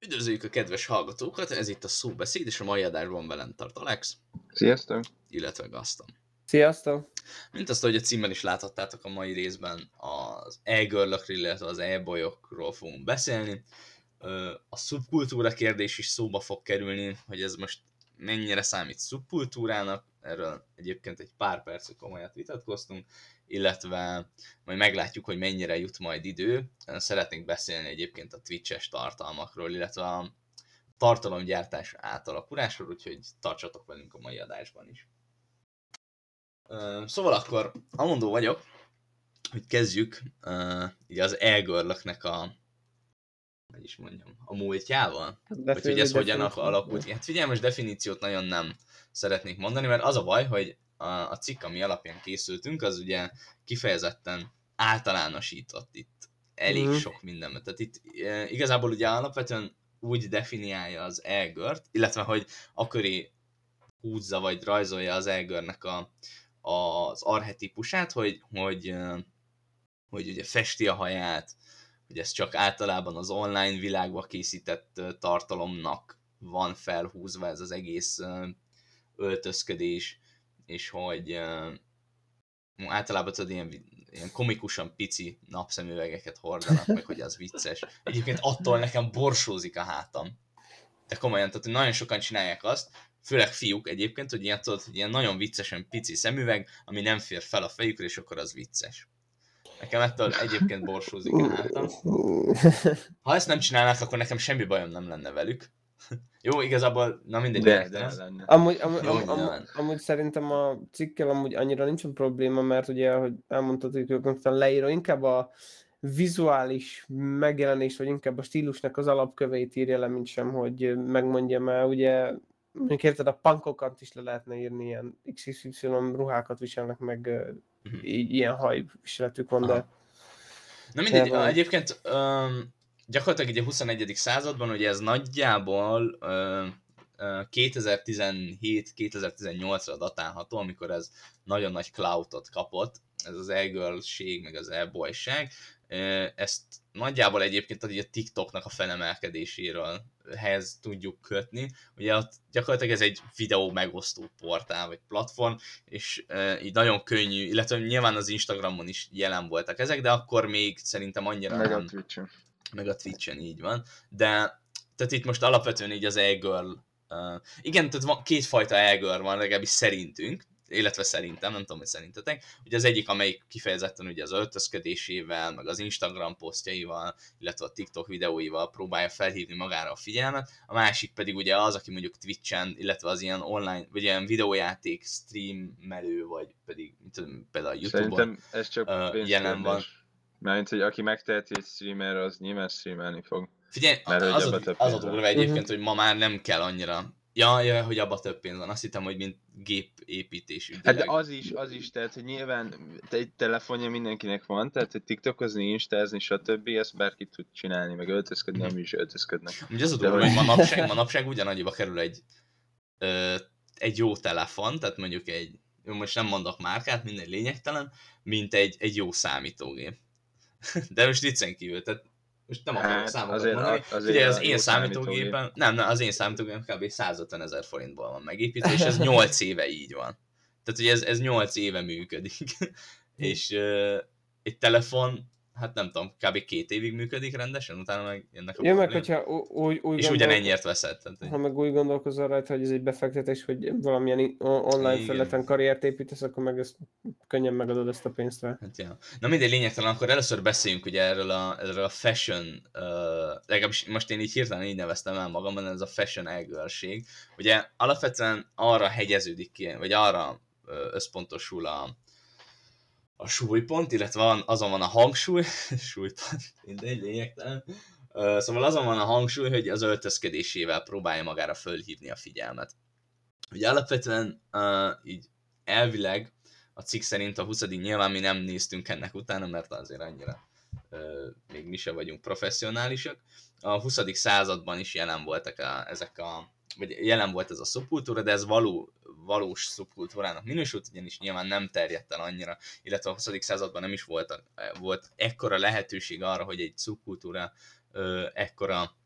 Üdvözöljük a kedves hallgatókat, ez itt a szóbeszéd, és a mai adásban velem tart Alex. Sziasztok! Illetve Gaston. Sziasztok! Mint azt, hogy a címben is láthattátok a mai részben az e illetve az e-bolyokról fogunk beszélni. A szubkultúra kérdés is szóba fog kerülni, hogy ez most mennyire számít szubkultúrának, erről egyébként egy pár percig komolyat vitatkoztunk, illetve majd meglátjuk, hogy mennyire jut majd idő. Szeretnénk beszélni egyébként a Twitch-es tartalmakról, illetve a tartalomgyártás átalakulásról, úgyhogy tartsatok velünk a mai adásban is. Szóval akkor amondó vagyok, hogy kezdjük így az e a hogy is mondjam, a múltjával? De vagy hogy ez hogyan alakult Hát figyelj, most definíciót nagyon nem szeretnék mondani, mert az a baj, hogy a, a cikk, ami alapján készültünk, az ugye kifejezetten általánosított itt elég mm. sok mindenben. Tehát itt e, igazából ugye alapvetően úgy definiálja az elgört, illetve hogy akkori húzza vagy rajzolja az elgörnek a, az arhetipusát, hogy, hogy, e, hogy ugye festi a haját, hogy ez csak általában az online világba készített tartalomnak van felhúzva ez az egész öltözködés, és hogy általában tudod, ilyen, ilyen komikusan pici napszemüvegeket hordanak, meg hogy az vicces. Egyébként attól nekem borsózik a hátam. De komolyan, tehát nagyon sokan csinálják azt, főleg fiúk egyébként, hogy ilyen, tudod, ilyen nagyon viccesen pici szemüveg, ami nem fér fel a fejükre, és akkor az vicces. Nekem ettől egyébként borsózik a hátam. Ha ezt nem csinálnák, akkor nekem semmi bajom nem lenne velük. Jó, igazából, na mindegy. De, de, de. Amúgy, amúgy, Jó, amúgy, amúgy, amúgy, szerintem a cikkel amúgy annyira nincsen probléma, mert ugye, hogy elmondtad, hogy konkrétan leíró, inkább a vizuális megjelenés, vagy inkább a stílusnak az alapköveit írja le, mint sem, hogy megmondja, mert ugye mondjuk érted, a punkokat is le lehetne írni, ilyen XXY ruhákat viselnek, meg. Így, ilyen hajviseletük van, Aha. de... Na mindegy, de, egyébként um, gyakorlatilag ugye a 21. században ugye ez nagyjából uh, 2017-2018-ra datálható, amikor ez nagyon nagy cloudot kapott, ez az e meg az e ezt nagyjából egyébként a TikToknak a felemelkedéséről hez tudjuk kötni. Ugye ott gyakorlatilag ez egy videó megosztó portál, vagy platform, és e, így nagyon könnyű, illetve nyilván az Instagramon is jelen voltak ezek, de akkor még szerintem annyira meg nem. a Twitch-en. Meg a Twitch-en, így van. De tehát itt most alapvetően így az e-girl Uh, igen, tehát van, kétfajta e van, legalábbis szerintünk, illetve szerintem, nem tudom, hogy szerintetek, ugye az egyik, amelyik kifejezetten ugye az öltözködésével, meg az Instagram posztjaival, illetve a TikTok videóival próbálja felhívni magára a figyelmet, a másik pedig ugye az, aki mondjuk Twitch-en, illetve az ilyen online, vagy ilyen videójáték streamelő, vagy pedig tudom, például a YouTube-on Szerintem ez csak uh, jelen van. Mert hogy aki megteheti egy streamer, az nyilván streamelni fog. Figyelj, Mert az, az, az a durva egyébként, uh-huh. hogy ma már nem kell annyira Ja, ja, hogy abban több pénz van. Azt hittem, hogy mint gépépítés. Hát de az is, az is, tehát, hogy nyilván egy telefonja mindenkinek van, tehát, hogy tiktokozni, instázni, stb. ezt bárki tud csinálni, meg öltözködni, nem is öltözködnek. Ugye az a durva, hogy manapság, manapság ugyanannyiba kerül egy, ö, egy jó telefon, tehát mondjuk egy, most nem mondok márkát, minden lényegtelen, mint egy, egy jó számítógép. De most viccen kívül, tehát most nem akarok hát, számokat azért, mondani. Azért Ugye az én számítógépen, nem, nem, az én számítógépem kb. 150 ezer forintból van megépítve, és ez 8 éve így van. Tehát ugye ez, ez 8 éve működik. és uh, egy telefon hát nem tudom, kb. két évig működik rendesen, utána meg jönnek a ja, meg hogyha úgy, úgy És ugyanennyiért veszed. Tehát, ha meg úgy gondolkozol rajta, hogy ez egy befektetés, hogy valamilyen online Igen. felületen karriert építesz, akkor meg ezt könnyen megadod ezt a pénzt rá. Hát, ja. Na mindegy, lényegtelen, akkor először beszéljünk ugye erről a, erről a fashion, uh, legalábbis most én így hirtelen így neveztem el magamban, ez a fashion elgőrség. Ugye alapvetően arra hegyeződik ki, vagy arra összpontosul a, a súlypont, illetve van, azon van a hangsúly, súlypont, mindegy, lényegtelen. Szóval azon van a hangsúly, hogy az öltözködésével próbálja magára fölhívni a figyelmet. Ugye alapvetően uh, így elvileg a cikk szerint a 20 nyilván mi nem néztünk ennek utána, mert azért annyira uh, még mi se vagyunk professzionálisak. A 20. században is jelen voltak a, ezek a, vagy jelen volt ez a szubkultúra, de ez való, valós szubkultúrának minősült, ugyanis nyilván nem terjedt el annyira, illetve a 20. században nem is volt, volt ekkora lehetőség arra, hogy egy szubkultúra ekkora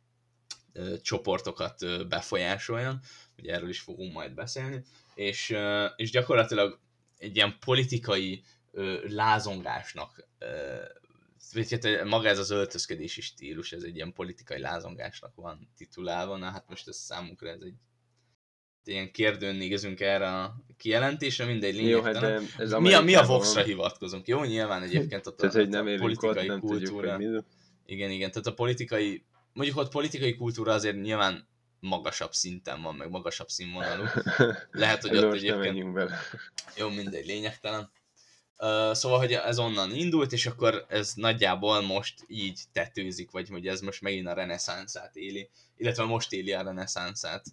csoportokat befolyásoljon, ugye erről is fogunk majd beszélni, és, és gyakorlatilag egy ilyen politikai lázongásnak hát maga ez az öltözködési stílus, ez egy ilyen politikai lázongásnak van titulálva, na hát most ez számunkra ez egy ilyen kérdőn nézünk erre a kijelentésre, mindegy lényegtelen. Jó, hát ez mi, a, mi a Vox-ra hivatkozunk? Jó, nyilván egyébként ott tehát, a, hogy nem a politikai ott, kultúra. Tudjuk, igen, igen, tehát a politikai, mondjuk ott politikai kultúra azért nyilván magasabb szinten van, meg magasabb színvonalú. Lehet, hogy ott egyébként... Bele. Jó, mindegy, lényegtelen. Szóval, hogy ez onnan indult, és akkor ez nagyjából most így tetőzik, vagy hogy ez most megint a reneszánszát éli, illetve most éli a reneszánszát,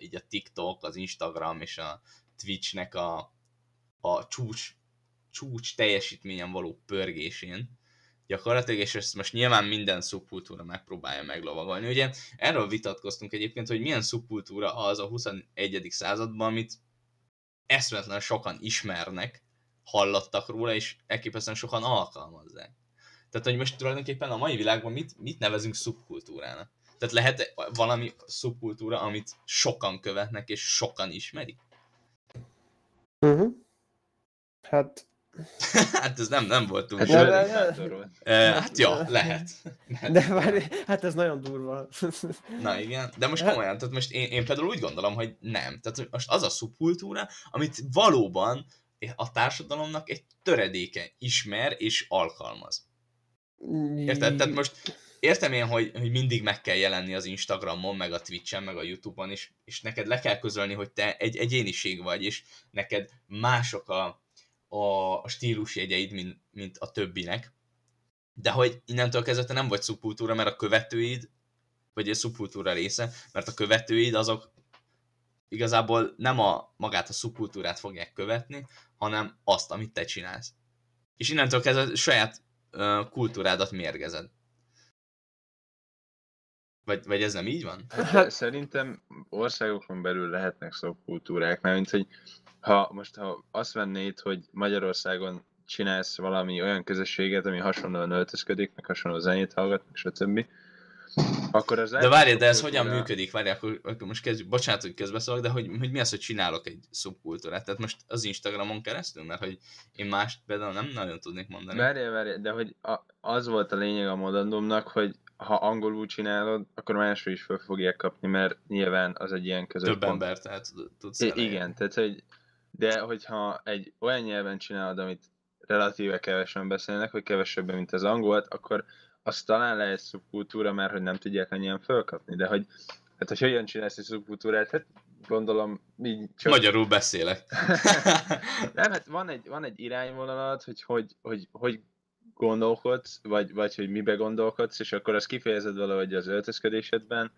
így a TikTok, az Instagram és a Twitchnek a, a csúcs, csúcs teljesítményen való pörgésén gyakorlatilag, és ezt most nyilván minden szubkultúra megpróbálja meglovagolni. Ugye erről vitatkoztunk egyébként, hogy milyen szubkultúra az a 21. században, amit eszmetlen sokan ismernek, hallottak róla, és elképesztően sokan alkalmazzák. Tehát, hogy most tulajdonképpen a mai világban mit, mit nevezünk szubkultúrának? Tehát lehet valami szubkultúra, amit sokan követnek, és sokan ismerik? Uh-huh. Hát... hát ez nem, nem volt túl. Hát, ne, ne, ne. hát jó, lehet. De várj, hát ez nagyon durva. Na igen, de most komolyan, tehát most én, én például úgy gondolom, hogy nem. Tehát most az a szubkultúra, amit valóban a társadalomnak egy töredéke ismer és alkalmaz. Érted? Tehát most értem én, hogy, hogy mindig meg kell jelenni az Instagramon, meg a Twitchen, meg a Youtube-on, és, és neked le kell közölni, hogy te egy egyéniség vagy, és neked mások a, a, a stílusjegyeid, mint, mint a többinek. De hogy innentől kezdve te nem vagy szubkultúra, mert a követőid, vagy egy szubkultúra része, mert a követőid azok igazából nem a magát a szubkultúrát fogják követni, hanem azt, amit te csinálsz. És innentől kezdve saját uh, kultúrádat mérgezed. Vagy, vagy ez nem így van? Hát, szerintem országokon belül lehetnek szubkultúrák, mert mint hogy ha most ha azt vennéd, hogy Magyarországon csinálsz valami olyan közösséget, ami hasonlóan öltözködik, meg hasonló zenét hallgat, meg stb., akkor az de várj, de ez hogyan működik? Várj, akkor, akkor most kezdjük, bocsánat, hogy közbeszólok, de hogy, hogy mi az, hogy csinálok egy szubkultúrát? Tehát most az Instagramon keresztül, mert hogy én mást például nem nagyon tudnék mondani. Várj, várj, de hogy a, az volt a lényeg a mondandómnak, hogy ha angolul csinálod, akkor másról is fel fogják kapni, mert nyilván az egy ilyen közös Több pont. ember, tehát tudsz I- Igen, tehát hogy, de hogyha egy olyan nyelven csinálod, amit relatíve kevesen beszélnek, vagy kevesebben, mint az angolt, akkor az talán lehet szubkultúra, mert hogy nem tudják annyian fölkapni, de hogy hát hogy hogyan csinálsz egy szubkultúrát, hát gondolom így csak... Magyarul beszélek. nem, hát van egy, van egy irányvonalat, hogy hogy, hogy, hogy gondolkodsz, vagy, vagy hogy mibe gondolkodsz, és akkor azt kifejezed valahogy az öltözködésedben,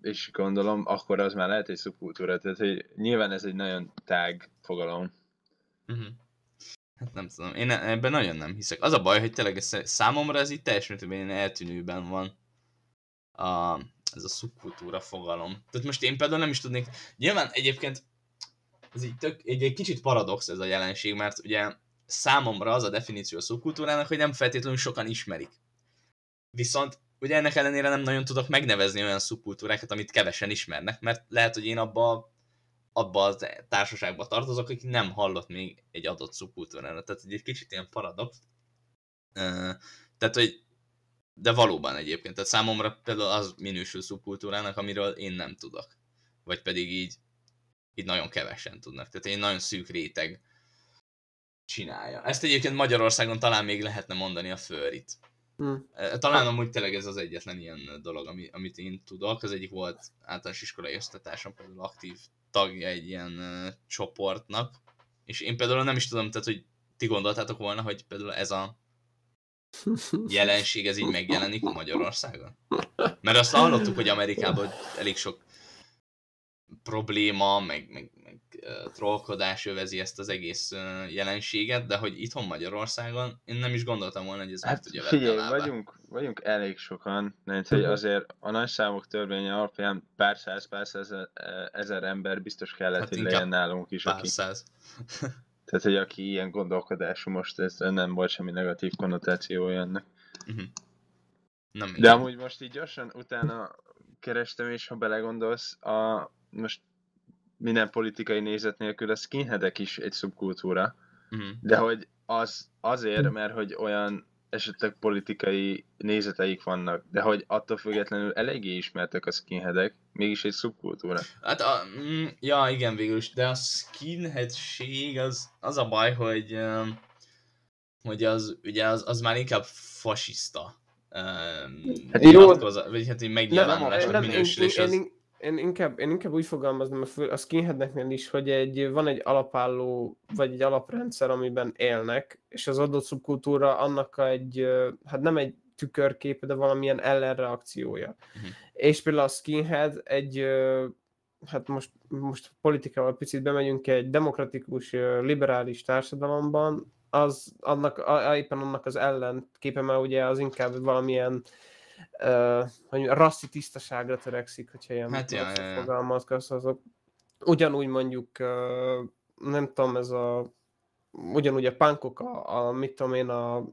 és gondolom, akkor az már lehet egy szubkultúra, tehát hogy nyilván ez egy nagyon tág fogalom. Uh-huh. Hát nem tudom, én ebben nagyon nem hiszek. Az a baj, hogy tényleg ez, számomra ez itt teljes mértékben eltűnőben van a, ez a szubkultúra fogalom. Tehát most én például nem is tudnék, nyilván egyébként ez így tök, egy, egy kicsit paradox ez a jelenség, mert ugye számomra az a definíció a szubkultúrának, hogy nem feltétlenül sokan ismerik. Viszont ugye ennek ellenére nem nagyon tudok megnevezni olyan szubkultúrákat, amit kevesen ismernek, mert lehet, hogy én abba abba a társaságba tartozok, aki nem hallott még egy adott szubkultúrára. Tehát egy kicsit ilyen paradox. Tehát, hogy de valóban egyébként. Tehát számomra például az minősül szubkultúrának, amiről én nem tudok. Vagy pedig így, így nagyon kevesen tudnak. Tehát egy nagyon szűk réteg csinálja. Ezt egyébként Magyarországon talán még lehetne mondani a förit. Hmm. Talán amúgy tényleg ez az egyetlen ilyen dolog, ami, amit én tudok. Az egyik volt általános iskolai osztatásom, például aktív tagja egy ilyen csoportnak, és én például nem is tudom, tehát, hogy ti gondoltátok volna, hogy például ez a jelenség, ez így megjelenik Magyarországon? Mert azt hallottuk, hogy Amerikában elég sok probléma, meg, meg, meg trollkodás övezi ezt az egész jelenséget, de hogy itthon Magyarországon én nem is gondoltam volna, hogy ez hát, meg tudja figyelj, vagyunk, vagyunk elég sokan, mert hogy azért a nagy számok törvénye alapján pár száz, pár száz ezer ember biztos kellett, hát hogy legyen nálunk is. Pár aki, száz. tehát, hogy aki ilyen gondolkodású most, ez nem volt semmi negatív konnotációja ennek. Uh-huh. Nem De amúgy most így gyorsan utána kerestem, és ha belegondolsz, a, most minden politikai nézet nélkül a skinheadek is egy szubkultúra, uh-huh. de hogy az azért, mert hogy olyan esetleg politikai nézeteik vannak, de hogy attól függetlenül eléggé ismertek a skinheadek, mégis egy szubkultúra. Hát, a, mm, ja igen végül is, de a skinheadség az, az a baj, hogy hogy az, ugye az, az már inkább fasiszta. Um, hát jó, vagy hát így nem, minősülés. Én, az... én, én, inkább, én inkább úgy fogalmaznám a skinheadeknél is, hogy egy, van egy alapálló, vagy egy alaprendszer, amiben élnek, és az adott szubkultúra annak egy, hát nem egy tükörképe, de valamilyen ellenreakciója. Uh-huh. És például a skinhead egy, hát most, most politikával picit bemegyünk egy demokratikus, liberális társadalomban, az annak, a, éppen annak az ellenképe, mert ugye az inkább valamilyen uh, hogy rasszi tisztaságra törekszik, hogyha ilyen hát, ja, ja, ja. fogalmazgatsz, azok ugyanúgy mondjuk, uh, nem tudom, ez a ugyanúgy a punkok, a, a mit tudom én, a, a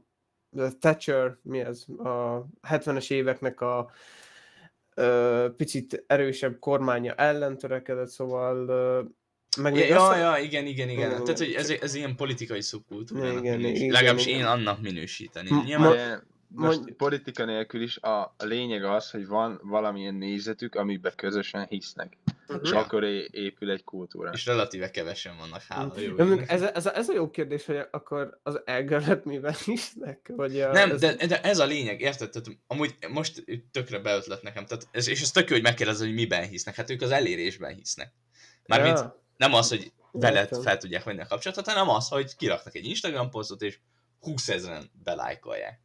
Thatcher, mi ez, a 70-es éveknek a uh, picit erősebb kormánya ellen törekedett, szóval uh, meg ja, ja, ja, igen, igen, igen. igen. Tehát, hogy ez, ez ilyen politikai szubkultúra. Igen, igen, Legalábbis igen. én annak minősíteni. Nyilván... most Mond... politika nélkül is a, a lényeg az, hogy van valamilyen nézetük, amiben közösen hisznek. Uh-huh. És akkor é- épül egy kultúra. És relatíve kevesen vannak, hála jó. ez, ez, a, ez a jó kérdés, hogy akkor az elgörlet miben hisznek? Vagy a, nem, ez... De, de, ez a lényeg, érted? Tehát, amúgy most tökre beötlet nekem. Tehát ez, és ez tök jó, hogy megkérdezed, hogy miben hisznek. Hát ők az elérésben hisznek. Mármint ja nem az, hogy veled fel tudják venni a kapcsolatot, hanem az, hogy kiraknak egy Instagram posztot, és 20 ezeren belájkolják.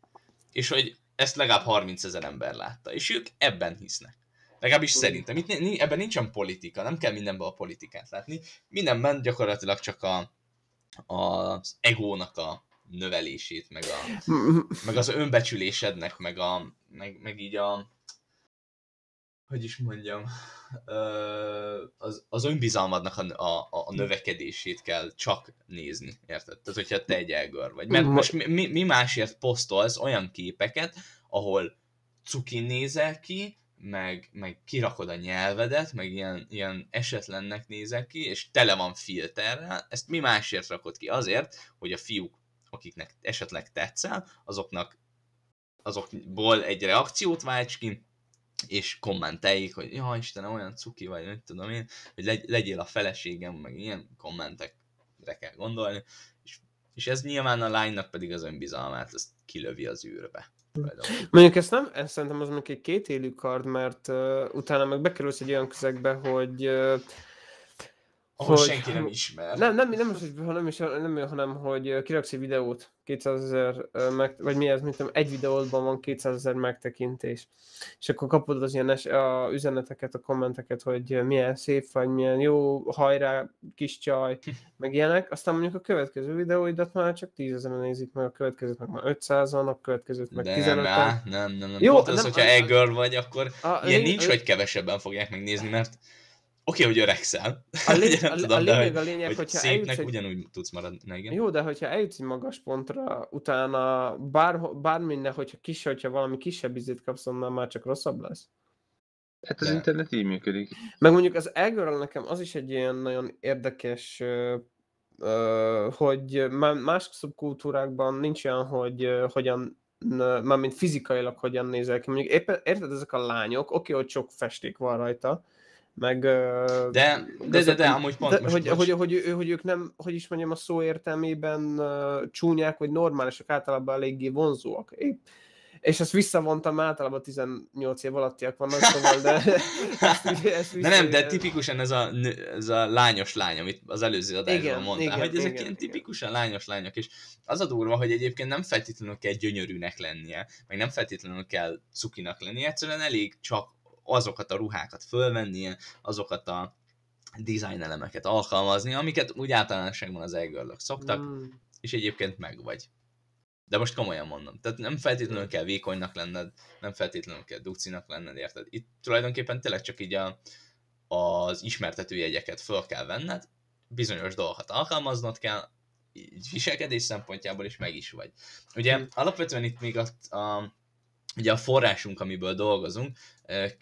És hogy ezt legalább 30 ezer ember látta. És ők ebben hisznek. Legalábbis szerintem. Itt, ebben nincsen politika, nem kell mindenben a politikát látni. Mindenben gyakorlatilag csak a, az egónak a növelését, meg, a, meg az önbecsülésednek, meg, a, meg, meg így a, hogy is mondjam, az, az önbizalmadnak a, a, a növekedését kell csak nézni, érted? Tehát, hogyha te egy elgör vagy. Mert most mi, mi másért posztolsz olyan képeket, ahol cukin nézel ki, meg, meg kirakod a nyelvedet, meg ilyen, ilyen esetlennek nézel ki, és tele van filterrel, ezt mi másért rakod ki? Azért, hogy a fiúk, akiknek esetleg tetszel, azoknak azokból egy reakciót válts ki, és kommenteljék, hogy ja Istenem, olyan cuki vagy, mit tudom én, hogy legy, legyél a feleségem, meg ilyen kommentekre kell gondolni, és, és ez nyilván a lánynak pedig az önbizalmát, ezt kilövi az űrbe. Mondjuk ezt nem, ezt szerintem az mondjuk egy két élő kard, mert uh, utána meg bekerülsz egy olyan közegbe, hogy uh, ahol hogy, senki nem ismer. Nem, nem, nem, nem, hanem, is, nem, hanem hogy kiraksz egy videót, 200 ezer, meg, vagy mi ez, mint tudom, egy videódban van 200 ezer megtekintés, és akkor kapod az ilyen es, a üzeneteket, a kommenteket, hogy milyen szép vagy, milyen jó, hajrá, kis csaj, meg ilyenek, aztán mondjuk a következő videóidat már csak 10 ezer nézik meg, a következőt meg már 500-an, a következőt meg 15 nem, nem, nem, nem, jó, Pont az, nem, hogyha e vagy, akkor a, ilyen nincs, hogy kevesebben fogják megnézni, mert Oké, okay, hogy öregszel. A, lény, a, tudom, a lényeg, a lényeg, hogy hogyha szépnek egy... ugyanúgy tudsz maradni. Igen. Jó, de hogyha eljutsz egy magas pontra, utána bár, bármilyen, hogyha kis, hogyha valami kisebb izét kapsz, onnan már csak rosszabb lesz. Hát az de. internet így működik. Meg mondjuk az Elgörrel nekem az is egy ilyen nagyon érdekes, hogy más szubkultúrákban nincs olyan, hogy hogyan mármint fizikailag hogyan nézel ki. Mondjuk éppen, érted, ezek a lányok, oké, hogy sok festék van rajta, meg... De, de, de, de, de amúgy pont de, most, hogy, most... Hogy, hogy, hogy, hogy, ők nem, hogy is mondjam, a szó értelmében csúnyák, vagy normálisak, általában eléggé vonzóak. Épp, és ezt visszavontam, általában 18 év alattiak vannak, szóval, de ezt, ezt de nem, de tipikusan ez a, ez a lányos lány, amit az előző adásban igen, mondtál, igen, hogy ezek igen, ilyen tipikusan igen. lányos lányok, és az a durva, hogy egyébként nem feltétlenül kell gyönyörűnek lennie, meg nem feltétlenül kell cukinak lennie, egyszerűen elég csak azokat a ruhákat fölvennie, azokat a design elemeket alkalmazni, amiket úgy általánosságban az elgörlök szoktak, mm. és egyébként meg vagy. De most komolyan mondom. Tehát nem feltétlenül kell vékonynak lenned, nem feltétlenül kell ducinak lenned, érted? Itt tulajdonképpen tényleg csak így a, az ismertető jegyeket föl kell venned, bizonyos dolgokat alkalmaznod kell, így viselkedés szempontjából is meg is vagy. Ugye mm. alapvetően itt még a, a ugye a forrásunk, amiből dolgozunk,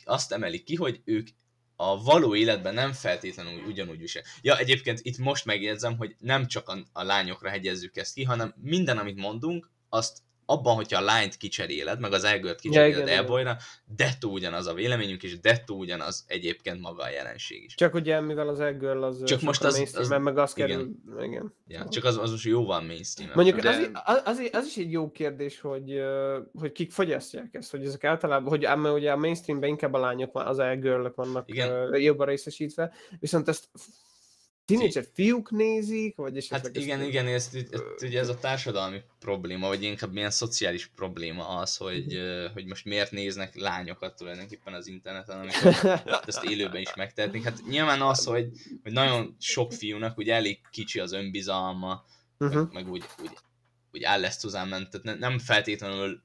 azt emeli ki, hogy ők a való életben nem feltétlenül ugyanúgy visel. Ja, egyébként itt most megjegyzem, hogy nem csak a, a lányokra hegyezzük ezt ki, hanem minden, amit mondunk, azt abban, hogyha a lányt kicseréled, meg az elgört kicseréled ja, elbolyra, dettó ugyanaz a véleményünk, és dettó ugyanaz egyébként maga a jelenség is. Csak ugye, mivel az elgörl az csak most az, az, meg az kerül, igen. Ja, csak az, az most jóval mainstream. Mondjuk de... az, az, az, az, is egy jó kérdés, hogy, hogy kik fogyasztják ezt, hogy ezek általában, hogy ám ugye a mainstreamben inkább a lányok, az elgörlök vannak igen. jobban részesítve, viszont ezt Tínédzser fiúk nézik, vagy esetleg... Hát igen, igen, ez, ez, ugye ez a társadalmi probléma, vagy inkább milyen szociális probléma az, hogy, uh, hogy most miért néznek lányokat tulajdonképpen az interneten, amikor ezt élőben is megtehetnék. Hát nyilván az, hogy, hogy nagyon sok fiúnak ugye elég kicsi az önbizalma, uh-huh. meg, meg úgy, úgy, úgy áll ezt tehát nem feltétlenül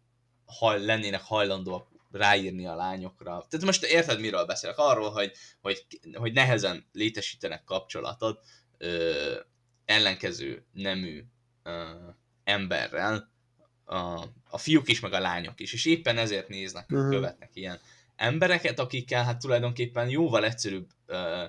haj, lennének hajlandóak ráírni a lányokra. Tehát most érted, miről beszélek? Arról, hogy, hogy, hogy nehezen létesítenek kapcsolatot ö, ellenkező nemű ö, emberrel, a, a fiúk is, meg a lányok is, és éppen ezért néznek, uh-huh. követnek ilyen embereket, akikkel hát tulajdonképpen jóval egyszerűbb ö,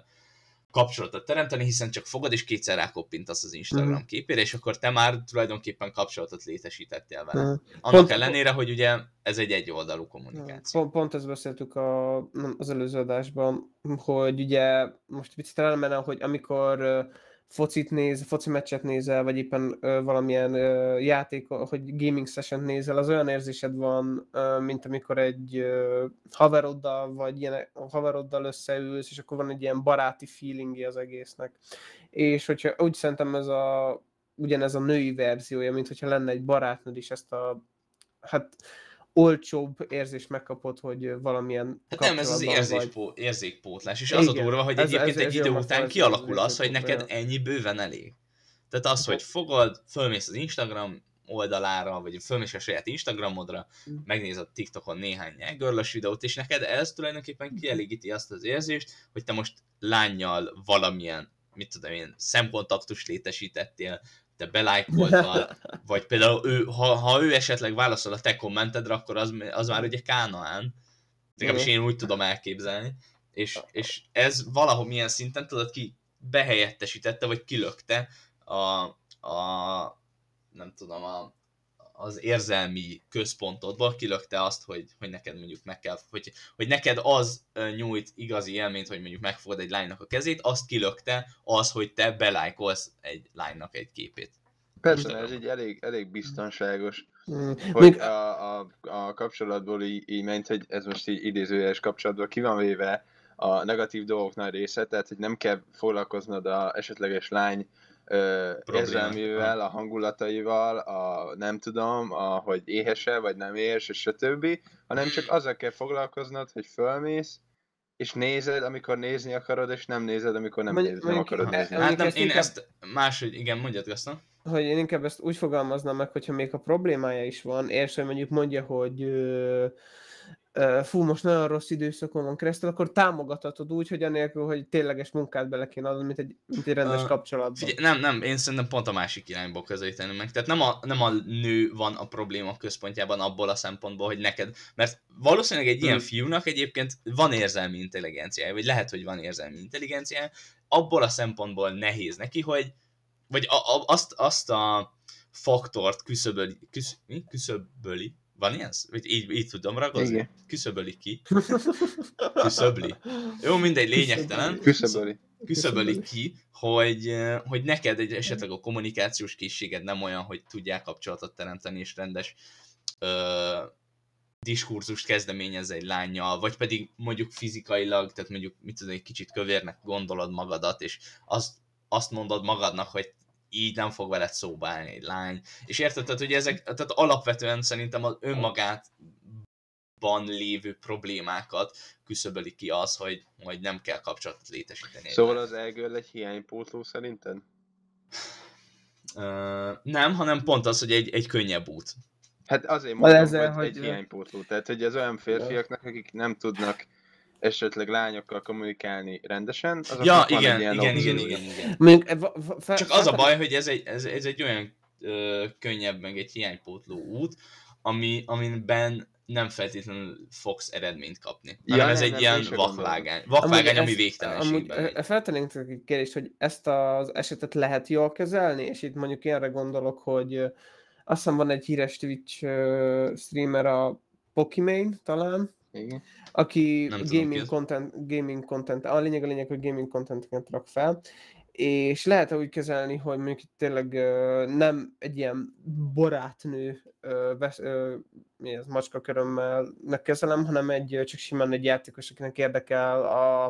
kapcsolatot teremteni, hiszen csak fogod és kétszer rákoppintasz az Instagram uh-huh. képére, és akkor te már tulajdonképpen kapcsolatot létesítettél vele. Uh-huh. Annak pont, ellenére, hogy ugye ez egy egyoldalú kommunikáció. Pont, pont ezt beszéltük a, az előző adásban, hogy ugye most picit elmenne, hogy amikor focit néz, foci meccset nézel, vagy éppen ö, valamilyen ö, játék, hogy gaming session nézel, az olyan érzésed van, ö, mint amikor egy ö, haveroddal, vagy ilyen haveroddal összeülsz, és akkor van egy ilyen baráti feelingi az egésznek. És hogyha úgy szerintem ez a ugyanez a női verziója, mint hogyha lenne egy barátnőd is ezt a hát olcsóbb érzést megkapod, hogy valamilyen Hát nem, ez az érzéspó, érzékpótlás, és az a durva, hogy ez, egyébként ez, ez egy idő után kialakul az, hogy neked ennyi bőven elég. Tehát az, hogy fogod, fölmész az Instagram oldalára, vagy fölmész a saját Instagramodra, mm. megnézed TikTokon néhány nyelgörlös videót, és neked ez tulajdonképpen kielégíti azt az érzést, hogy te most lányjal valamilyen, mit tudom én, szemkontaktus létesítettél, te belájkoltad, vagy például ő, ha, ha ő esetleg válaszol a te kommentedre, akkor az, az már ugye Kánaán. Legalábbis én úgy tudom elképzelni. És, és ez valahol milyen szinten tudod ki behelyettesítette, vagy kilökte a, a nem tudom, a, az érzelmi központodba kilökte azt, hogy, hogy neked mondjuk meg kell, hogy, hogy neked az nyújt igazi élményt, hogy mondjuk megfogod egy lánynak a kezét, azt kilökte az, hogy te belájkolsz egy lánynak egy képét. Persze, ez egy elég, elég biztonságos, mm. hogy a, a, a kapcsolatból így, így ment, hogy ez most így idézőjeles kapcsolatból ki van véve a negatív dolgok nagy része, tehát hogy nem kell foglalkoznod a esetleges lány érzelmével, a hangulataival, a nem tudom, a, hogy éhese vagy nem éhes, és stb., hanem csak azzal kell foglalkoznod, hogy fölmész, és nézed, amikor nézni akarod, és nem nézed, amikor nem, Mondj, nézni, nem akarod e- nézni. Hát nem, én inkább, ezt máshogy, igen, mondjad, Gaszton. Hogy én inkább ezt úgy fogalmaznám meg, hogyha még a problémája is van, és hogy mondjuk mondja, hogy ö, fú, most nagyon rossz időszakon van keresztül, akkor támogathatod úgy, hogy anélkül, hogy tényleges munkát bele kéne adni, mint egy, mint egy rendes uh, kapcsolatban. Figyelj, nem, nem, én szerintem pont a másik irányból közelíteni meg. Tehát nem a, nem a nő van a probléma központjában abból a szempontból, hogy neked, mert valószínűleg egy ilyen hmm. fiúnak egyébként van érzelmi intelligenciája, vagy lehet, hogy van érzelmi intelligenciája, abból a szempontból nehéz neki, hogy, vagy a, a, azt, azt a faktort küszöböli, küsz, mi? küszöböli, van ilyen? Így, így tudom ragozni? Igen. Küszöböli ki. Küszöbli. Jó, mindegy, lényegtelen. Küszöböli. Küszöböli ki, hogy, hogy neked egy esetleg a kommunikációs készséged nem olyan, hogy tudják kapcsolatot teremteni és rendes ö, diskurzust kezdeményez egy lányjal, vagy pedig mondjuk fizikailag, tehát mondjuk mit tudom, egy kicsit kövérnek gondolod magadat, és azt, azt mondod magadnak, hogy így nem fog veled szóba állni egy lány. És érted, tehát, hogy ezek, tehát alapvetően szerintem az önmagát van lévő problémákat küszöböli ki az, hogy, hogy nem kell kapcsolatot létesíteni. Szóval az elgörl egy hiánypótló szerinted? Uh, nem, hanem pont az, hogy egy, egy könnyebb út. Hát azért mondom, ezzel, hogy, hogy egy hiánypótló. Tehát, hogy az olyan férfiaknak, akik nem tudnak esetleg lányokkal kommunikálni rendesen, azok ja, igen, igen, igen, igen, igen, igen, igen. Csak az a baj, hogy ez egy, ez, ez egy olyan ö, könnyebb, meg egy hiánypótló út, ami, amiben nem feltétlenül fogsz eredményt kapni. Ja, hanem ez nem, egy nem, ilyen vakvágány. Vakvágány, ami végtelenségben amúgy, megy. Feltennénk egy kérdést, hogy ezt az esetet lehet jól kezelni, és itt mondjuk ilyenre gondolok, hogy azt hiszem van egy híres Twitch streamer, a Pokimane talán, Igen. aki gaming content, gaming content, a lényeg a lényeg, hogy gaming contenteket rak fel, és lehet úgy kezelni, hogy mondjuk tényleg nem egy ilyen borátnő vesz, mi ez, macska körömmel kezelem, hanem egy csak simán egy játékos, akinek érdekel a,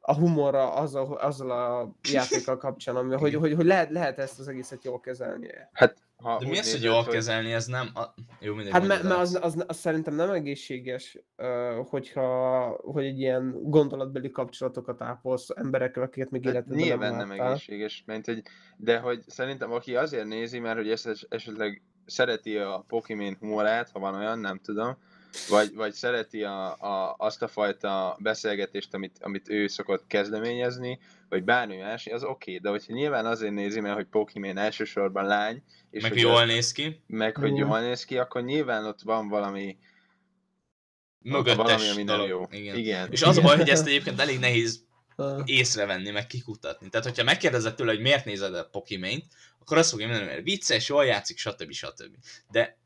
a humorra azzal, azzal a játékkal kapcsolatban, hogy, hogy, hogy lehet, lehet ezt az egészet jól kezelni. Hát ha De mi az, hogy jól kezelni, ez nem... A... Jó, mindegy, hát mert me, az, az, az, szerintem nem egészséges, hogyha hogy egy ilyen gondolatbeli kapcsolatokat ápolsz emberekkel, akiket még hát életedben Nyilván nem, nem egészséges, mert hogy, de hogy szerintem aki azért nézi, mert hogy esetleg szereti a Pokémon humorát, ha van olyan, nem tudom, vagy, vagy szereti a, a, azt a fajta beszélgetést, amit, amit ő szokott kezdeményezni, vagy bármi más, az oké, okay, de hogyha nyilván azért nézi, mert hogy Pokémon elsősorban lány, és meg jól az, néz ki, meg hogy jól néz ki, akkor nyilván ott van valami mögöttes valami, ami dolog. jó. Igen. Igen. És az a baj, hogy ezt egyébként elég nehéz észrevenni, meg kikutatni. Tehát, hogyha megkérdezed tőle, hogy miért nézed a Pokémon-t, akkor azt fogja mondani, mert vicces, jól játszik, stb. stb. De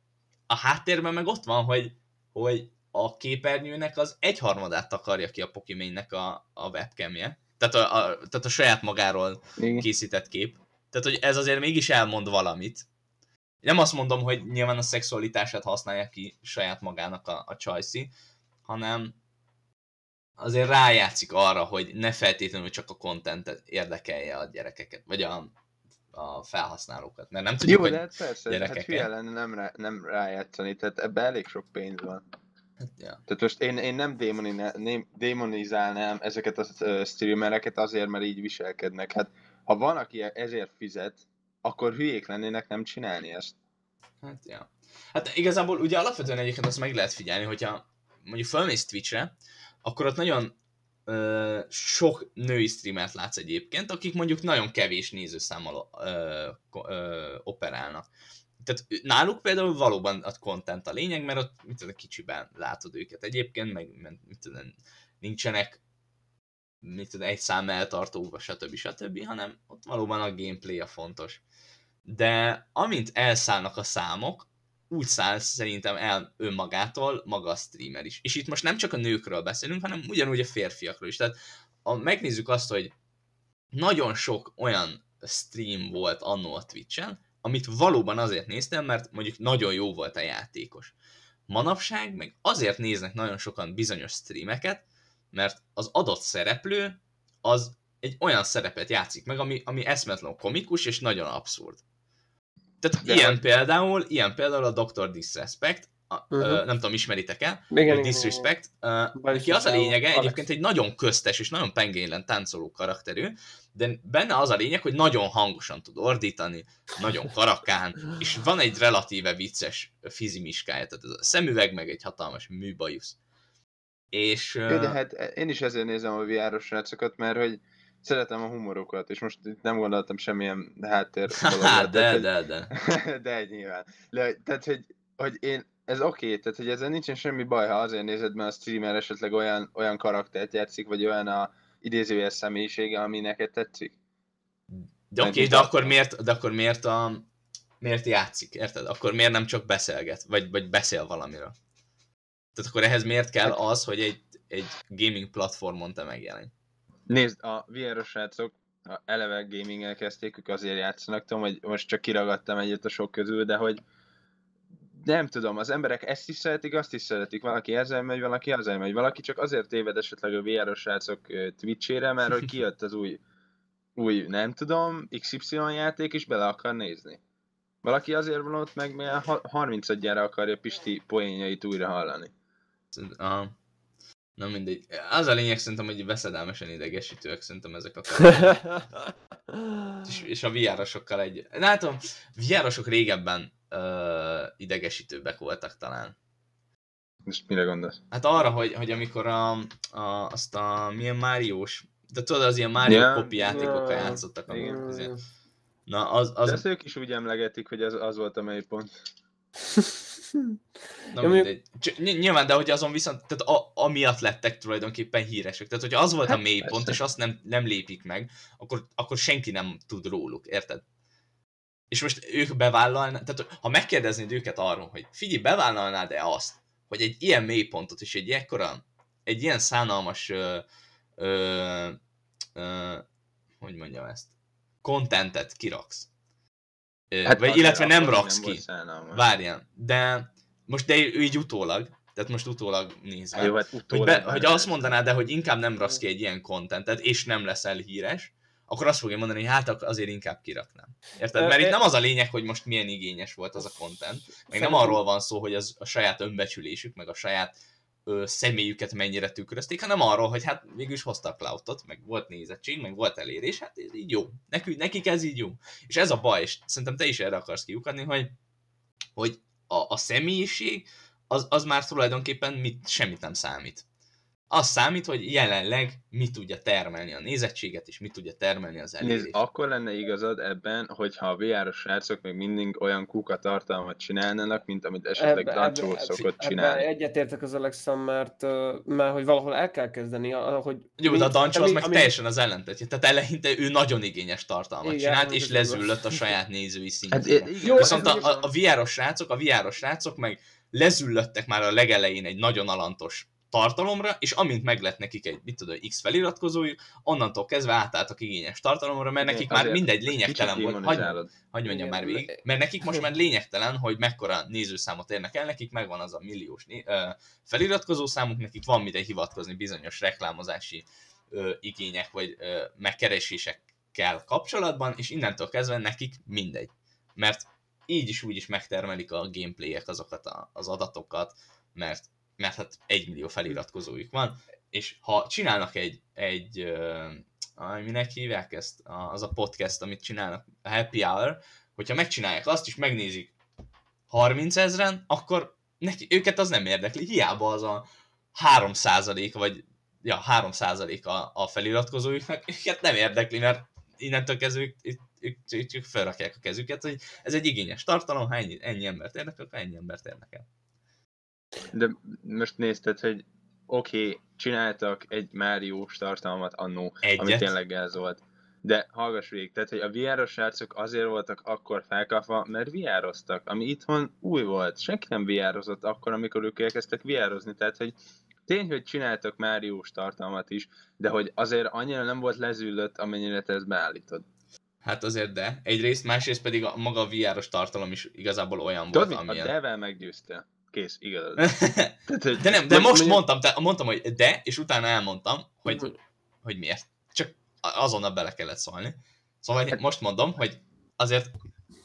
a háttérben meg ott van, hogy hogy a képernyőnek az egyharmadát takarja ki a Pokémonnek a, a webcamje. Tehát a, a, tehát a saját magáról Igen. készített kép. Tehát, hogy ez azért mégis elmond valamit. Nem azt mondom, hogy nyilván a szexualitását használja ki saját magának a, a csajszi, hanem azért rájátszik arra, hogy ne feltétlenül csak a content érdekelje a gyerekeket, vagy a, a felhasználókat, mert nem tudjuk, Jó, de hát persze, hát hülye lenne nem, rá, nem rájátszani, tehát ebben elég sok pénz van. Hát, ja. Tehát most én, én nem démonizálnám ezeket a streamereket azért, mert így viselkednek. Hát ha van, aki ezért fizet, akkor hülyék lennének nem csinálni ezt. Hát, ja. Hát igazából ugye alapvetően egyébként azt meg lehet figyelni, hogyha mondjuk felmész Twitchre, akkor ott nagyon ö, sok női streamert látsz egyébként, akik mondjuk nagyon kevés nézőszámmal ö, ö, operálnak. Tehát náluk például valóban a content a lényeg, mert ott mit tudom, kicsiben látod őket egyébként, meg mit tudom, nincsenek mit tudom, egy szám eltartóba, stb. stb., hanem ott valóban a gameplay a fontos. De amint elszállnak a számok, úgy száll szerintem el önmagától maga a streamer is. És itt most nem csak a nőkről beszélünk, hanem ugyanúgy a férfiakról is. Tehát ha megnézzük azt, hogy nagyon sok olyan stream volt annó a Twitch-en, amit valóban azért néztem, mert mondjuk nagyon jó volt a játékos. Manapság meg azért néznek nagyon sokan bizonyos streameket, mert az adott szereplő az egy olyan szerepet játszik meg, ami, ami eszmetlen komikus és nagyon abszurd. Tehát De ilyen, például, ilyen például a Dr. Disrespect, uh-huh. uh, nem tudom, ismeritek-e, igen, Disrespect, uh, neki az a lényege, egyébként egy nagyon köztes és nagyon pengénylen táncoló karakterű, de benne az a lényeg, hogy nagyon hangosan tud ordítani, nagyon karakán, és van egy relatíve vicces fizimiskája, tehát ez a szemüveg, meg egy hatalmas műbajusz. És... Uh... de hát én is ezért nézem a VR-os srácokat, mert hogy szeretem a humorokat, és most itt nem gondoltam semmilyen háttér dologra. de, de, de. de nyilván. De, tehát, hogy, hogy én, ez oké, okay, tehát hogy ezzel nincsen semmi baj, ha azért nézed, mert a streamer esetleg olyan, olyan karaktert játszik, vagy olyan a idézőjes személyisége, ami neked tetszik. De oké, okay, de, akkor miért, de akkor miért, a, miért játszik, érted? Akkor miért nem csak beszélget, vagy, vagy beszél valamiről? Tehát akkor ehhez miért kell hát- az, hogy egy, egy gaming platformon te megjelenj? Nézd, a vr srácok a eleve gaming kezdték, ők azért játszanak, tudom, hogy most csak kiragadtam egyet a sok közül, de hogy nem tudom, az emberek ezt is szeretik, azt is szeretik, valaki ezzel megy, valaki ezzel megy, valaki csak azért téved esetleg a vr srácok Twitch-ére, mert hogy kijött az új, új, nem tudom, XY játék, és bele akar nézni. Valaki azért van ott, meg mert 30 gyára akarja Pisti poénjait újra hallani. Aha. Na mindegy. Az a lényeg szerintem, hogy veszedelmesen idegesítőek szerintem ezek a és, és a VR-osokkal egy... Látom, VR-osok régebben uh, idegesítőbbek voltak talán. Most mire gondolsz? Hát arra, hogy, hogy amikor a, a, azt a milyen Máriós, de tudod, az ilyen Mario yeah, kopi játékokkal yeah, játszottak. Igen. Azért. Na, az, az... De ezt ők is úgy emlegetik, hogy az, az volt a mélypont. Na ja, mindegy. Nyilván, de hogy azon viszont, tehát a, amiatt lettek tulajdonképpen híresek. Tehát, hogyha az volt hát, a mélypont, persze. és azt nem, nem lépik meg, akkor, akkor senki nem tud róluk, érted? És most ők bevállalnak, tehát ha megkérdeznéd őket arról, hogy figyelj, bevállalnád-e azt, hogy egy ilyen mélypontot és egy ekkora, egy ilyen szánalmas ö, ö, ö, hogy mondjam ezt, contentet kiraksz. Hát vagy, illetve nem raksz nem ki. Várjál. De most de ő így utólag, tehát most utólag nézve. Jó, hát utólag hogy, be, hogy azt mondanád, de hogy inkább nem raksz ki egy ilyen contentet, és nem leszel híres, akkor azt fogja mondani, hogy hát azért inkább kiraknám. Érted? Mert itt nem az a lényeg, hogy most milyen igényes volt az a content, meg nem arról van szó, hogy az a saját önbecsülésük, meg a saját ö, személyüket mennyire tükrözték, hanem arról, hogy hát végülis hoztak cloudot, meg volt nézettség, meg volt elérés, hát ez így jó. Nekük, nekik ez így jó. És ez a baj, és szerintem te is erre akarsz kiukadni, hogy, hogy a, a személyiség az, az már tulajdonképpen mit, semmit nem számít az számít, hogy jelenleg mi tudja termelni a nézettséget, és mi tudja termelni az elérést. Nézd, akkor lenne igazad ebben, hogyha a VR-os srácok még mindig olyan kuka tartalmat csinálnának, mint amit esetleg Dancsó szokott csinálni. Ebben egyetértek az Alexa, mert, mert hogy valahol el kell kezdeni, hogy... Jó, de a Dancsó az meg ami... teljesen az ellentetje. Tehát eleinte ő nagyon igényes tartalmat igen, csinált, és lezüllött a saját nézői szintjére. Hát, jó, Viszont a, a, a VR-os srácok, a VR-os srácok meg lezüllöttek már a legelején egy nagyon alantos tartalomra, és amint meg lett nekik egy, mit tudom, X feliratkozójuk, onnantól kezdve átálltak igényes tartalomra, mert nekik már mindegy lényegtelen volt. Hagy, hagy mondjam már végig. Mert nekik most már lényegtelen, hogy mekkora nézőszámot érnek el, nekik megvan az a milliós feliratkozó számuk, nekik van mire hivatkozni bizonyos reklámozási ö, igények vagy ö, megkeresésekkel kapcsolatban, és innentől kezdve nekik mindegy. Mert így is úgy is megtermelik a gameplayek azokat a, az adatokat, mert mert hát egy millió feliratkozójuk van, és ha csinálnak egy, egy uh, minek hívják ezt, az a podcast, amit csinálnak, a Happy Hour, hogyha megcsinálják azt, és megnézik 30 ezeren, akkor neki, őket az nem érdekli, hiába az a 3 vagy ja, 3 a, a feliratkozóiknak, őket nem érdekli, mert innentől kezdve ők, ők, ők, ők felrakják a kezüket, hogy ez egy igényes tartalom, ha ennyi, ennyi embert érdekel, akkor ennyi embert érdekel. De most nézted, hogy oké, okay, csináltak egy Máriós tartalmat annó, Egyet. ami tényleg ez volt. De hallgass végig, tehát hogy a VR-os srácok azért voltak akkor felkapva, mert vr ami itthon új volt. Senki nem vr akkor, amikor ők elkezdtek vr tehát hogy tény, hogy csináltak Máriós tartalmat is, de hogy azért annyira nem volt lezüllött, amennyire te ezt beállítod. Hát azért de. Egyrészt, másrészt pedig a maga a VR-os tartalom is igazából olyan Tudod, volt, amilyen... a Devel meggyőzte kész, igaz. Tehát, hogy, de nem, de most mondjam, mondtam, te, mondtam, hogy de, és utána elmondtam, hogy, hogy miért. Csak azonnal bele kellett szólni. Szóval hát, most mondom, hogy azért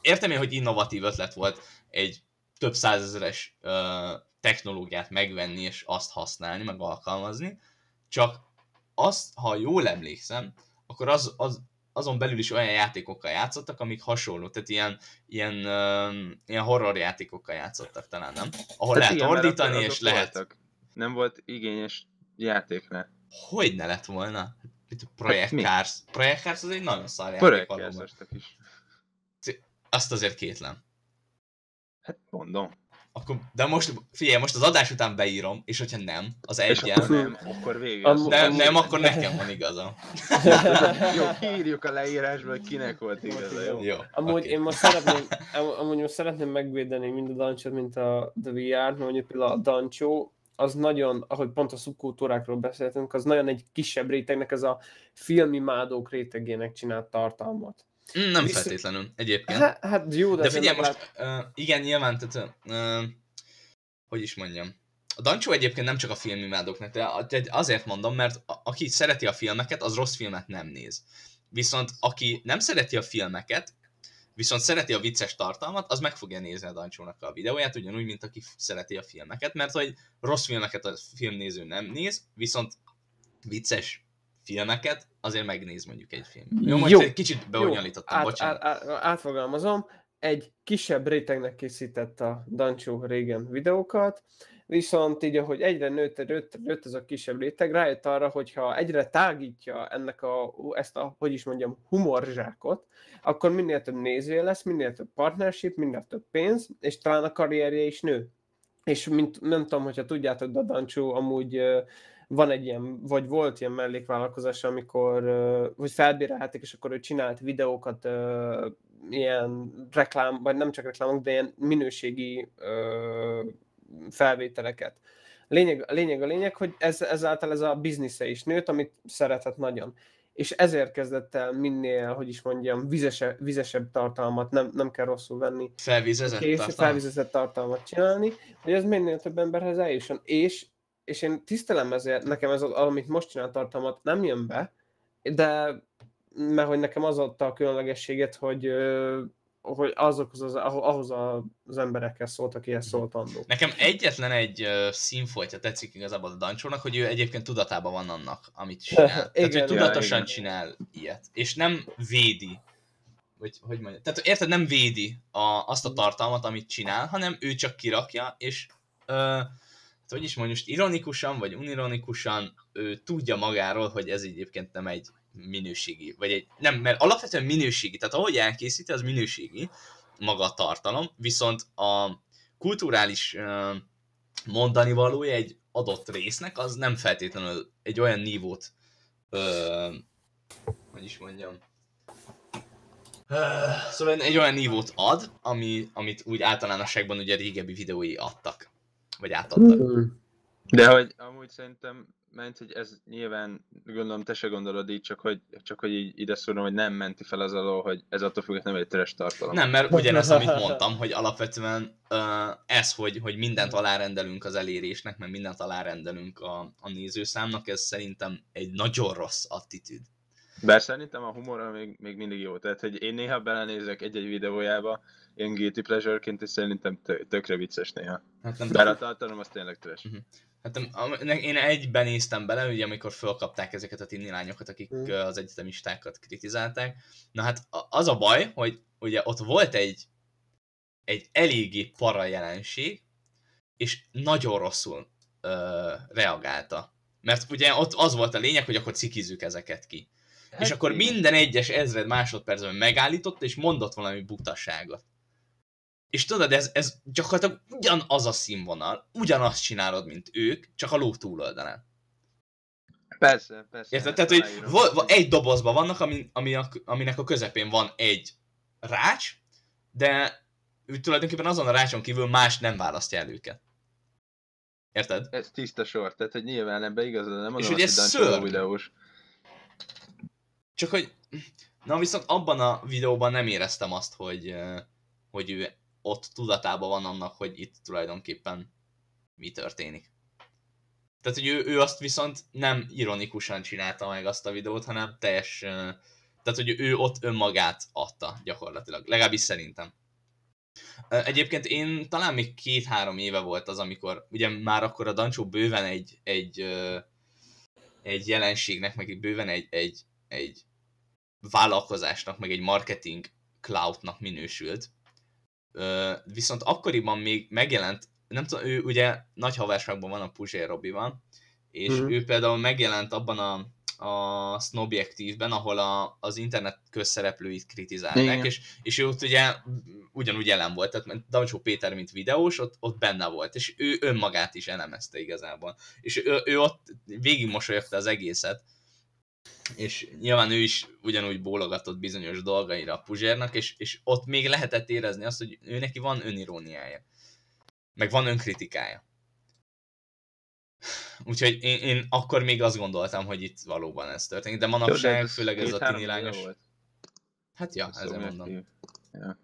értem én, hogy innovatív ötlet volt egy több százezeres uh, technológiát megvenni és azt használni, meg alkalmazni, csak azt, ha jól emlékszem, akkor az, az azon belül is olyan játékokkal játszottak, amik hasonló, tehát ilyen, ilyen, ilyen horror játékokkal játszottak talán, nem? Ahol tehát lehet ordítani, és lehet... Voltak. Nem volt igényes játékra. Hogy ne lett volna? Project hát Cars. Project Cars az egy nagyon szar játék Project is. Azt azért kétlem. Hát mondom. Akkor, de most, figyelj, most az adás után beírom, és hogyha nem, az egyen... akkor nem, akkor vége. Am, nem, nem, akkor nekem van igazam. jó, kiírjuk a leírásba, hogy kinek volt igaza, jó? jó amúgy okay. én most szeretném, amúgy most szeretném megvédeni mind a Dancsot, mint a The VR-t, mert mondjuk például a Dancsó, az nagyon, ahogy pont a szubkultúrákról beszéltünk, az nagyon egy kisebb rétegnek, ez a filmimádók rétegének csinált tartalmat. Mm, nem Visz... feltétlenül, egyébként. Hát, hát jó, de, de figyelj, most, uh, igen, nyilván, tehát, uh, hogy is mondjam, a Dancsó egyébként nem csak a filmimádóknak, de azért mondom, mert a, aki szereti a filmeket, az rossz filmet nem néz. Viszont aki nem szereti a filmeket, viszont szereti a vicces tartalmat, az meg fogja nézni a Dancsónak a videóját, ugyanúgy, mint aki szereti a filmeket, mert hogy rossz filmeket a filmnéző nem néz, viszont vicces filmeket azért megnéz mondjuk egy film. Jó, most egy kicsit beonyalítottam, át, bocsánat. Át, át, átfogalmazom, egy kisebb rétegnek készített a Dancsó régen videókat, viszont így, ahogy egyre nőtt, nőtt, nőtt ez a kisebb réteg, rájött arra, hogyha egyre tágítja ennek a, ezt a, hogy is mondjam, humorzsákot, akkor minél több nézője lesz, minél több partnership, minél több pénz, és talán a karrierje is nő. És mint, nem tudom, hogyha tudjátok, Dadancsú amúgy van egy ilyen, vagy volt ilyen mellékvállalkozás, amikor, hogy felbérelhetik, és akkor ő csinált videókat, ilyen reklám, vagy nem csak reklámok, de ilyen minőségi felvételeket. Lényeg, a lényeg a lényeg, hogy ez, ezáltal ez a biznisze is nőtt, amit szeretett nagyon. És ezért kezdett el minél, hogy is mondjam, vizesebb, vizesebb tartalmat, nem, nem kell rosszul venni. Felvizezett tartalmat. Felvizezett tartalmat csinálni, hogy ez minél több emberhez eljusson. És és én tisztelem ezért, nekem ez az, amit most csinál tartalmat nem jön be, de mert hogy nekem az adta a különlegességet, hogy hogy azokhoz az, ahhoz az emberekkel szólt, akihez szólt annó. Nekem egyetlen egy színfoltja tetszik igazából a Dancsónak, hogy ő egyébként tudatában van annak, amit csinál. igen, Tehát, hogy tudatosan ja, csinál ilyet. És nem védi, vagy hogy mondja. Tehát érted, nem védi a, azt a tartalmat, amit csinál, hanem ő csak kirakja, és uh, hogy is mondjuk, ironikusan vagy unironikusan ő tudja magáról, hogy ez egyébként nem egy minőségi, vagy egy, nem, mert alapvetően minőségi, tehát ahogy elkészíti, az minőségi maga a tartalom, viszont a kulturális mondani valója egy adott résznek, az nem feltétlenül egy olyan nívót, uh, hogy is mondjam, szóval egy olyan nívót ad, ami, amit úgy általánosságban ugye régebbi videói adtak vagy átadtak. Hmm. De hogy amúgy szerintem ment, hogy ez nyilván, gondolom te se gondolod így, csak hogy, csak hogy így ide szúrom, hogy nem menti fel az alól, hogy ez attól függ, nem egy teres tartalom. Nem, mert ugyanez, amit mondtam, hogy alapvetően uh, ez, hogy, hogy mindent alárendelünk az elérésnek, mert mindent alárendelünk a, a nézőszámnak, ez szerintem egy nagyon rossz attitűd. Bár szerintem a humor még, még mindig jó. Tehát, hogy én néha belenézek egy-egy videójába, ilyen guilty pleasure-ként, és szerintem tökre vicces néha. Hát nem Bár a tartalom az tényleg trash. Uh-huh. Hát én egyben néztem bele, ugye amikor fölkapták ezeket a tini lányokat, akik uh az egyetemistákat kritizálták. Na hát az a baj, hogy ugye ott volt egy, egy eléggé para jelenség, és nagyon rosszul ö, reagálta. Mert ugye ott az volt a lényeg, hogy akkor cikizzük ezeket ki. Hát és akkor minden egyes ezred másodpercben megállított, és mondott valami butaságot. És tudod, ez, ez gyakorlatilag ugyanaz a színvonal, ugyanazt csinálod, mint ők, csak a ló túloldalán. Persze, persze. Érted? Tehát, hogy vo- egy dobozban vannak, ami, ami a, aminek a közepén van egy rács, de ő tulajdonképpen azon a rácson kívül más nem választja el őket. Érted? Ez tiszta sor, tehát hogy nyilván ebbe igazad, nem mondom, hogy ez szörny. videós. Csak hogy, na viszont abban a videóban nem éreztem azt, hogy, hogy ő ott tudatában van annak, hogy itt tulajdonképpen mi történik. Tehát, hogy ő, ő azt viszont nem ironikusan csinálta meg azt a videót, hanem teljes... Tehát, hogy ő ott önmagát adta gyakorlatilag. Legalábbis szerintem. Egyébként én talán még két-három éve volt az, amikor ugye már akkor a Dancsó bőven egy, egy, egy jelenségnek, meg bőven egy, egy, egy vállalkozásnak, meg egy marketing cloudnak minősült viszont akkoriban még megjelent, nem tudom, ő ugye nagy haverságban van a Puzsér Robival, és mm-hmm. ő például megjelent abban a, a Snobjektívben, ahol a, az internet közszereplőit kritizálták, és, és ő ott ugye ugyanúgy jelen volt, tehát Dancsó Péter, mint videós, ott, ott benne volt, és ő önmagát is elemezte igazából. És ő, ő ott végig mosolyogta az egészet, és nyilván ő is ugyanúgy bólogatott bizonyos dolgaira a Puzsérnak, és, és ott még lehetett érezni azt, hogy ő neki van öniróniája. Meg van önkritikája. Úgyhogy én, én akkor még azt gondoltam, hogy itt valóban ez történik, de manapság, Jó, főleg ez a tini lányos... Hát ja, ezzel mondom. Ja.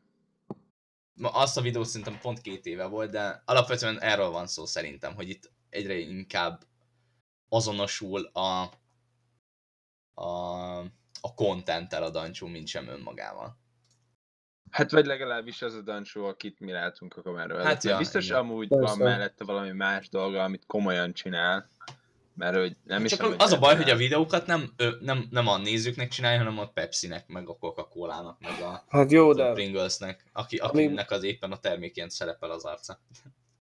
Ma azt a videót szerintem pont két éve volt, de alapvetően erről van szó szerintem, hogy itt egyre inkább azonosul a a, a contenttel a Dancsó, mint sem önmagával. Hát vagy legalábbis az a Dancsó, akit mi látunk a kamera Hát ja, biztos igen. amúgy Persze. van mellette valami más dolga, amit komolyan csinál, mert hogy nem is Csak az a baj, hogy a videókat nem, nem, nem a nézőknek csinálja, hanem a Pepsi-nek, meg a Coca-Cola-nak, meg a, hát jó, de... Pringlesnek, aki, akinek az éppen a termékén szerepel az arca.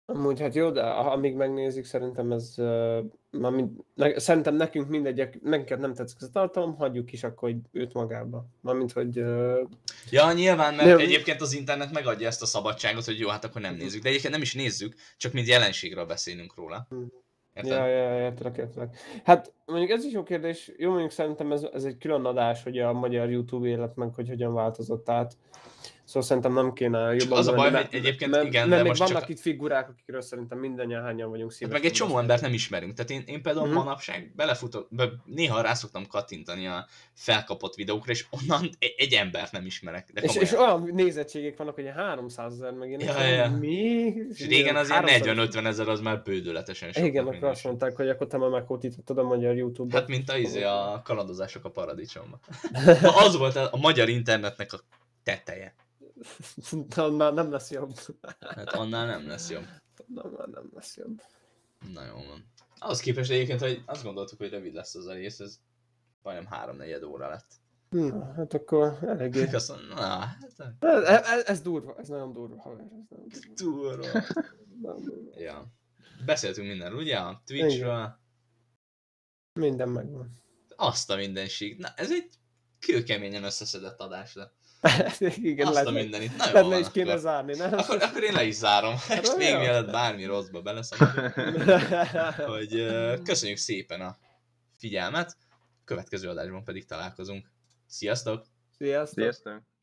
Amúgy hát jó, de amíg megnézik, szerintem ez, uh, mind, ne, szerintem nekünk mindegy, nekünk nem tetszik ez a tartalom, hagyjuk is akkor hogy őt magába. Mármint, hogy... Uh, ja, nyilván, mert nem. egyébként az internet megadja ezt a szabadságot, hogy jó, hát akkor nem nézzük. De egyébként nem is nézzük, csak mint jelenségről beszélünk róla. Hmm. Érted? Ja, ja, értelek, értelek. Hát mondjuk ez is jó kérdés. Jó, mondjuk szerintem ez, ez egy külön adás, hogy a magyar YouTube élet meg, hogy hogyan változott át. Szóval szerintem nem kéne jobban az a baj, hogy egyébként mert, igen, mert de most vannak csak... itt figurák, akikről szerintem mindannyian hányan vagyunk szívesen. Hát meg egy csomó embert nem ismerünk. Tehát én, én például mm-hmm. manapság belefutok, be, néha rá szoktam kattintani a felkapott videókra, és onnan egy, egy embert nem ismerek. De és, és, olyan nézettségek vannak, hogy 300 ezer meg én ja, ja. mi? És régen az ilyen 40-50 ezer az már bődületesen sok. Igen, akkor azt mondták, hogy akkor te már megkótítottad a magyar YouTube-ot. Hát mint a, izé, a kalandozások a paradicsomban. az volt a, a magyar internetnek a teteje. Annál nem lesz jobb. Hát annál nem lesz jobb. Annál nem lesz jobb. Na jó van. Ahhoz képest egyébként, hogy azt gondoltuk, hogy rövid lesz az a rész, ez majdnem három negyed óra lett. Na, hát akkor eléggé. Köszönöm. Na, hát... Ez, ez, ez, durva, ez nagyon durva, haver. Ez nagyon durva. durva. ja. Beszéltünk mindenről, ugye? A Twitchről. Minden megvan. Azt a mindenség. Na, ez egy kőkeményen összeszedett adás lett. Igen, Azt a mindenit. Na jó, le is kéne zárni, nem? Akkor, akkor én le is zárom. Hát még mielőtt bármi rosszba beleszem. hogy uh, köszönjük szépen a figyelmet. Következő adásban pedig találkozunk. Sziasztok! Sziasztok! Sziasztok!